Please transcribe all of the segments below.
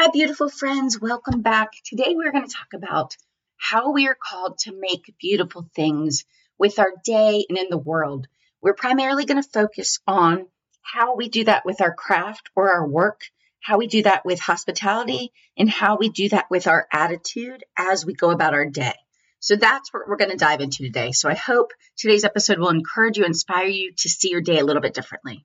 Hi, beautiful friends. Welcome back. Today we're going to talk about how we are called to make beautiful things with our day and in the world. We're primarily going to focus on how we do that with our craft or our work, how we do that with hospitality, and how we do that with our attitude as we go about our day. So that's what we're going to dive into today. So I hope today's episode will encourage you, inspire you to see your day a little bit differently.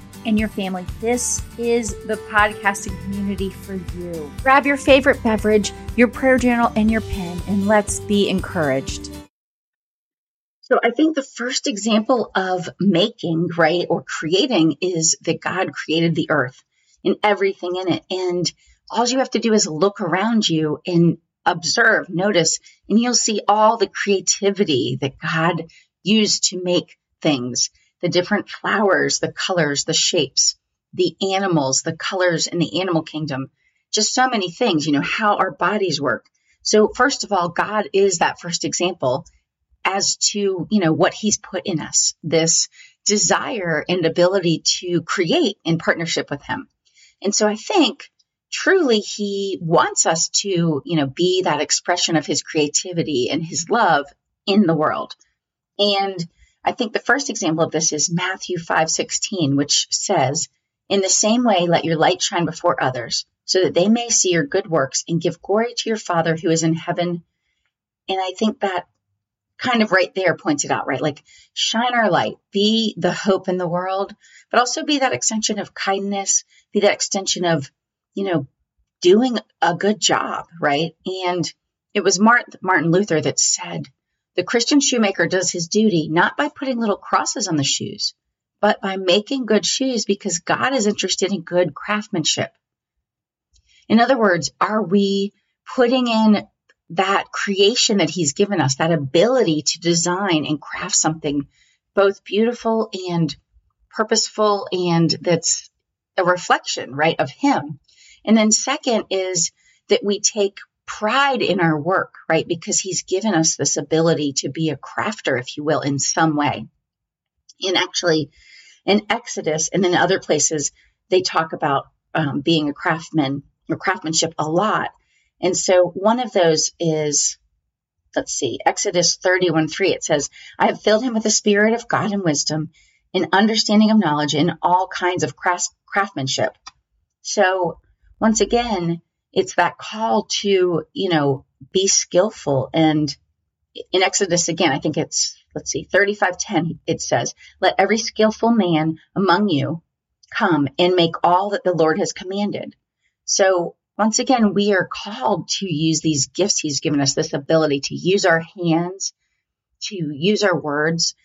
and your family, this is the podcasting community for you. Grab your favorite beverage, your prayer journal, and your pen, and let's be encouraged. So, I think the first example of making, right, or creating is that God created the earth and everything in it. And all you have to do is look around you and observe, notice, and you'll see all the creativity that God used to make things the different flowers, the colors, the shapes, the animals, the colors in the animal kingdom, just so many things, you know, how our bodies work. So, first of all, God is that first example as to, you know, what he's put in us, this desire and ability to create in partnership with him. And so I think truly he wants us to, you know, be that expression of his creativity and his love in the world. And I think the first example of this is Matthew 5:16, which says, "In the same way let your light shine before others, so that they may see your good works and give glory to your Father who is in heaven." And I think that kind of right there points it out, right? Like shine our light, be the hope in the world, but also be that extension of kindness, be that extension of, you know, doing a good job, right? And it was Martin Luther that said, the Christian shoemaker does his duty not by putting little crosses on the shoes, but by making good shoes because God is interested in good craftsmanship. In other words, are we putting in that creation that He's given us, that ability to design and craft something both beautiful and purposeful and that's a reflection, right, of Him? And then, second, is that we take pride in our work, right? Because he's given us this ability to be a crafter, if you will, in some way. And actually, in Exodus and in other places, they talk about um, being a craftsman or craftsmanship a lot. And so one of those is, let's see, Exodus 31 3. It says, I have filled him with the spirit of God and wisdom, and understanding of knowledge in all kinds of craftsmanship. So once again, it's that call to, you know, be skillful. And in Exodus again, I think it's, let's see, 3510, it says, let every skillful man among you come and make all that the Lord has commanded. So once again, we are called to use these gifts he's given us, this ability to use our hands, to use our words,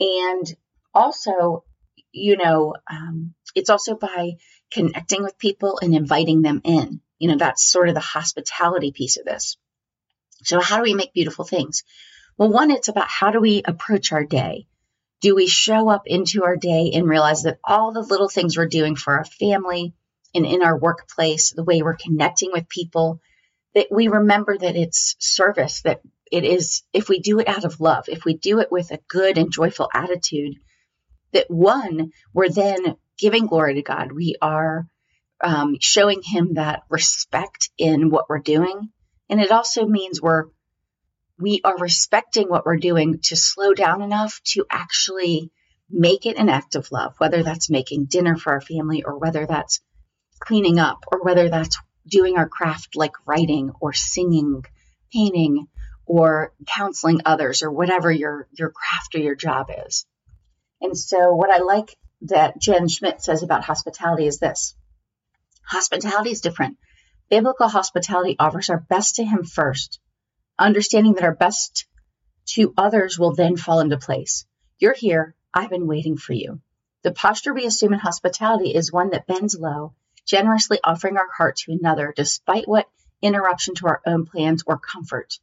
and also, you know, um, it's also by connecting with people and inviting them in. You know, that's sort of the hospitality piece of this. So, how do we make beautiful things? Well, one, it's about how do we approach our day? Do we show up into our day and realize that all the little things we're doing for our family and in our workplace, the way we're connecting with people, that we remember that it's service, that it is, if we do it out of love, if we do it with a good and joyful attitude, that one, we're then giving glory to God. We are um, showing him that respect in what we're doing. And it also means we're we are respecting what we're doing to slow down enough to actually make it an act of love, whether that's making dinner for our family or whether that's cleaning up or whether that's doing our craft like writing or singing, painting, or counseling others or whatever your your craft or your job is. And so what I like that Jen Schmidt says about hospitality is this. Hospitality is different. Biblical hospitality offers our best to Him first, understanding that our best to others will then fall into place. You're here. I've been waiting for you. The posture we assume in hospitality is one that bends low, generously offering our heart to another despite what interruption to our own plans, or comfort.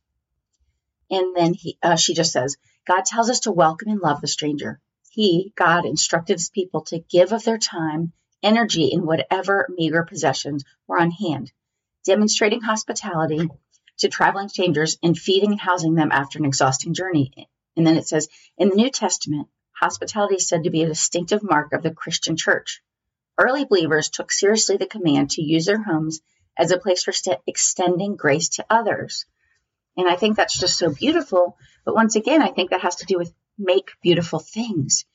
And then he, uh, she just says, God tells us to welcome and love the stranger. He, God, instructed his people to give of their time, energy, in whatever meager possessions were on hand, demonstrating hospitality to traveling strangers and feeding and housing them after an exhausting journey. And then it says, in the New Testament, hospitality is said to be a distinctive mark of the Christian church. Early believers took seriously the command to use their homes as a place for st- extending grace to others. And I think that's just so beautiful. But once again, I think that has to do with make beautiful things,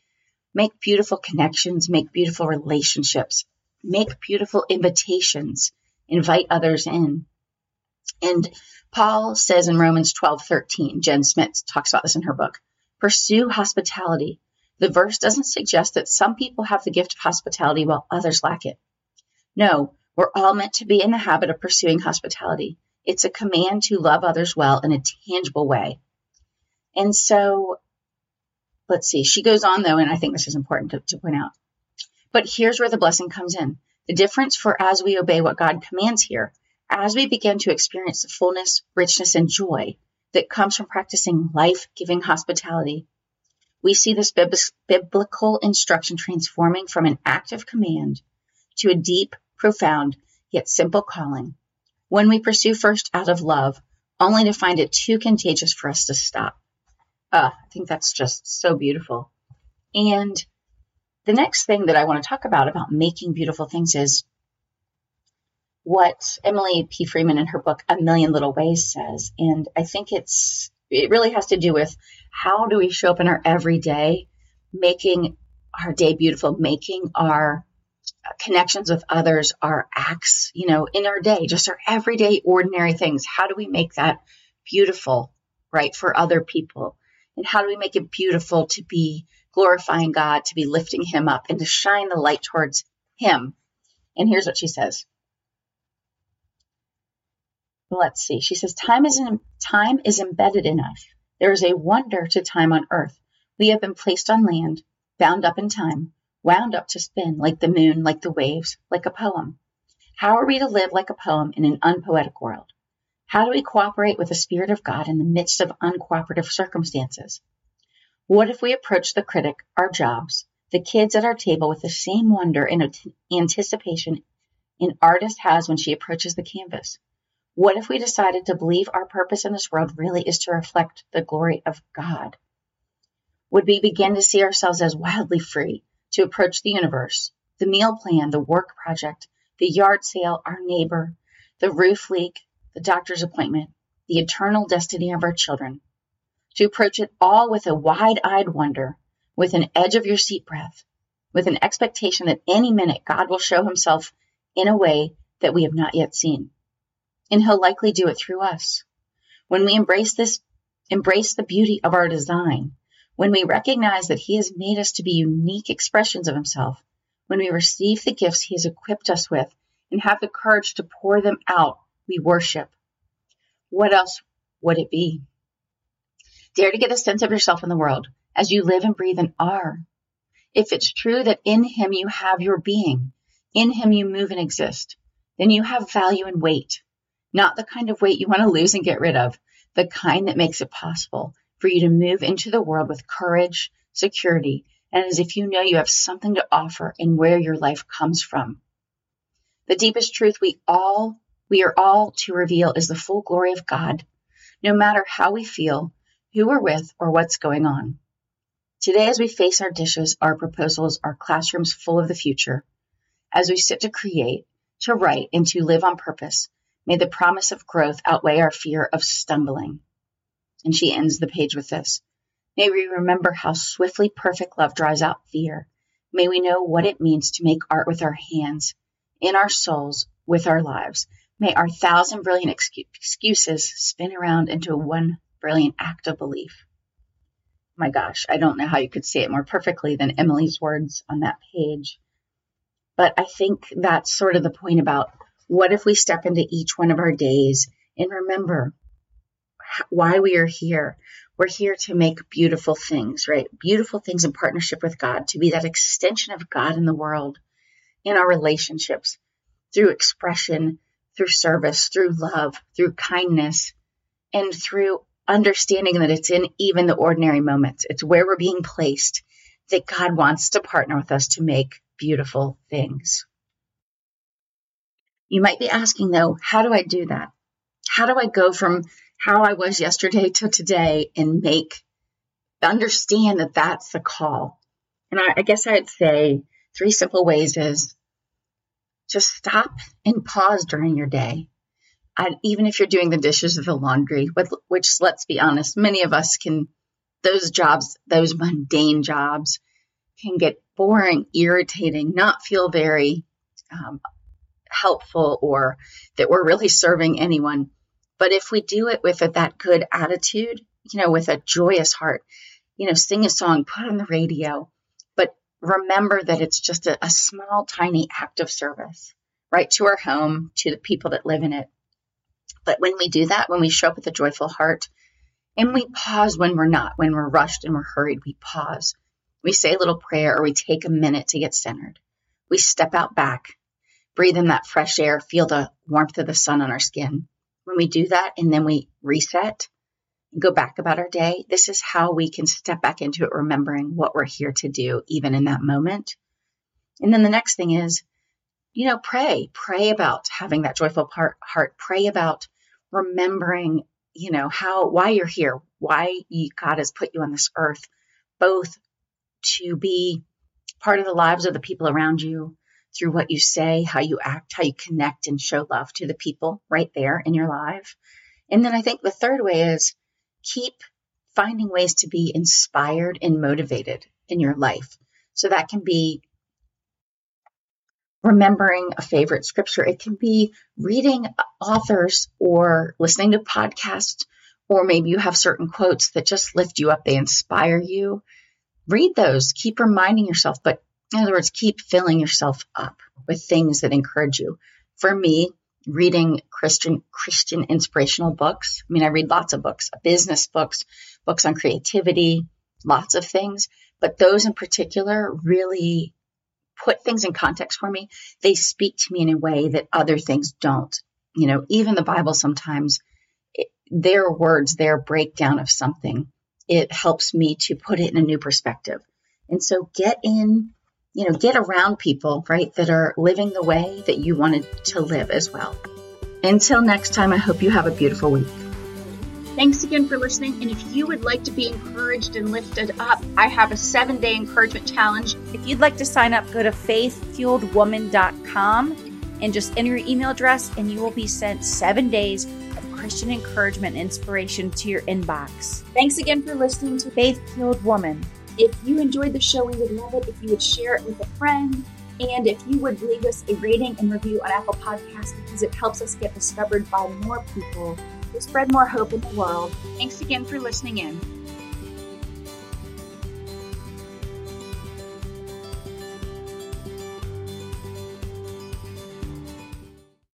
make beautiful connections, make beautiful relationships, make beautiful invitations, invite others in. And Paul says in Romans 12 13, Jen Smith talks about this in her book, pursue hospitality. The verse doesn't suggest that some people have the gift of hospitality while others lack it. No, we're all meant to be in the habit of pursuing hospitality. It's a command to love others well in a tangible way. And so, let's see, she goes on though, and I think this is important to, to point out. But here's where the blessing comes in. The difference for as we obey what God commands here, as we begin to experience the fullness, richness, and joy that comes from practicing life giving hospitality, we see this biblical instruction transforming from an active command to a deep, profound, yet simple calling when we pursue first out of love, only to find it too contagious for us to stop. Uh, I think that's just so beautiful. And the next thing that I want to talk about about making beautiful things is what Emily P. Freeman in her book A Million Little Ways says. And I think it's it really has to do with how do we show up in our everyday, making our day beautiful, making our connections with others, our acts, you know, in our day, just our everyday, ordinary things. How do we make that beautiful, right, for other people? And how do we make it beautiful to be glorifying God, to be lifting Him up, and to shine the light towards Him? And here's what she says. Let's see. She says, "Time is in, time is embedded in us. There is a wonder to time on earth. We have been placed on land, bound up in time, wound up to spin like the moon, like the waves, like a poem. How are we to live like a poem in an unpoetic world? How do we cooperate with the Spirit of God in the midst of uncooperative circumstances? What if we approach the critic, our jobs, the kids at our table with the same wonder and anticipation an artist has when she approaches the canvas? What if we decided to believe our purpose in this world really is to reflect the glory of God? Would we begin to see ourselves as wildly free, to approach the universe, the meal plan, the work project, the yard sale, our neighbor, the roof leak, the doctor's appointment, the eternal destiny of our children, to approach it all with a wide eyed wonder, with an edge of your seat breath, with an expectation that any minute God will show himself in a way that we have not yet seen. And he'll likely do it through us. When we embrace this, embrace the beauty of our design, when we recognize that He has made us to be unique expressions of Himself, when we receive the gifts He has equipped us with and have the courage to pour them out, we worship. What else would it be? Dare to get a sense of yourself in the world as you live and breathe and are. If it's true that in Him you have your being, in Him you move and exist, then you have value and weight. Not the kind of weight you want to lose and get rid of, the kind that makes it possible for you to move into the world with courage, security, and as if you know you have something to offer and where your life comes from. The deepest truth we all we are all to reveal is the full glory of God, no matter how we feel, who we're with, or what's going on. Today, as we face our dishes, our proposals, our classrooms full of the future, as we sit to create, to write, and to live on purpose, may the promise of growth outweigh our fear of stumbling. And she ends the page with this May we remember how swiftly perfect love drives out fear. May we know what it means to make art with our hands, in our souls, with our lives. May our thousand brilliant excuses spin around into one brilliant act of belief. My gosh, I don't know how you could say it more perfectly than Emily's words on that page. But I think that's sort of the point about what if we step into each one of our days and remember why we are here. We're here to make beautiful things, right? Beautiful things in partnership with God, to be that extension of God in the world, in our relationships, through expression, through service, through love, through kindness, and through understanding that it's in even the ordinary moments. It's where we're being placed that God wants to partner with us to make beautiful things. You might be asking though, how do I do that? How do I go from how I was yesterday to today and make, understand that that's the call? And I, I guess I'd say three simple ways is just stop and pause during your day. And even if you're doing the dishes or the laundry, which let's be honest, many of us can, those jobs, those mundane jobs can get boring, irritating, not feel very um, helpful or that we're really serving anyone. But if we do it with a, that good attitude, you know, with a joyous heart, you know, sing a song, put on the radio, remember that it's just a, a small, tiny act of service, right to our home, to the people that live in it. But when we do that, when we show up with a joyful heart, and we pause when we're not, when we're rushed and we're hurried, we pause. We say a little prayer or we take a minute to get centered. We step out back breathe in that fresh air, feel the warmth of the sun on our skin. When we do that and then we reset go back about our day, this is how we can step back into it, remembering what we're here to do, even in that moment. And then the next thing is, you know, pray. Pray about having that joyful part, heart. Pray about remembering, you know, how, why you're here, why God has put you on this earth, both to be part of the lives of the people around you, through what you say, how you act, how you connect and show love to the people right there in your life. And then I think the third way is keep finding ways to be inspired and motivated in your life. So that can be remembering a favorite scripture. It can be reading authors or listening to podcasts, or maybe you have certain quotes that just lift you up. They inspire you. Read those. Keep reminding yourself, but in other words, keep filling yourself up with things that encourage you. For me, reading Christian Christian inspirational books. I mean, I read lots of books, business books, books on creativity, lots of things, but those in particular really put things in context for me. They speak to me in a way that other things don't. You know, even the Bible sometimes it, their words, their breakdown of something, it helps me to put it in a new perspective. And so get in you know, get around people, right, that are living the way that you wanted to live as well. Until next time, I hope you have a beautiful week. Thanks again for listening. And if you would like to be encouraged and lifted up, I have a seven day encouragement challenge. If you'd like to sign up, go to faithfueledwoman.com and just enter your email address, and you will be sent seven days of Christian encouragement and inspiration to your inbox. Thanks again for listening to Faith Fueled Woman. If you enjoyed the show, we would love it if you would share it with a friend. And if you would leave us a rating and review on Apple Podcasts because it helps us get discovered by more people to spread more hope in the world. Thanks again for listening in.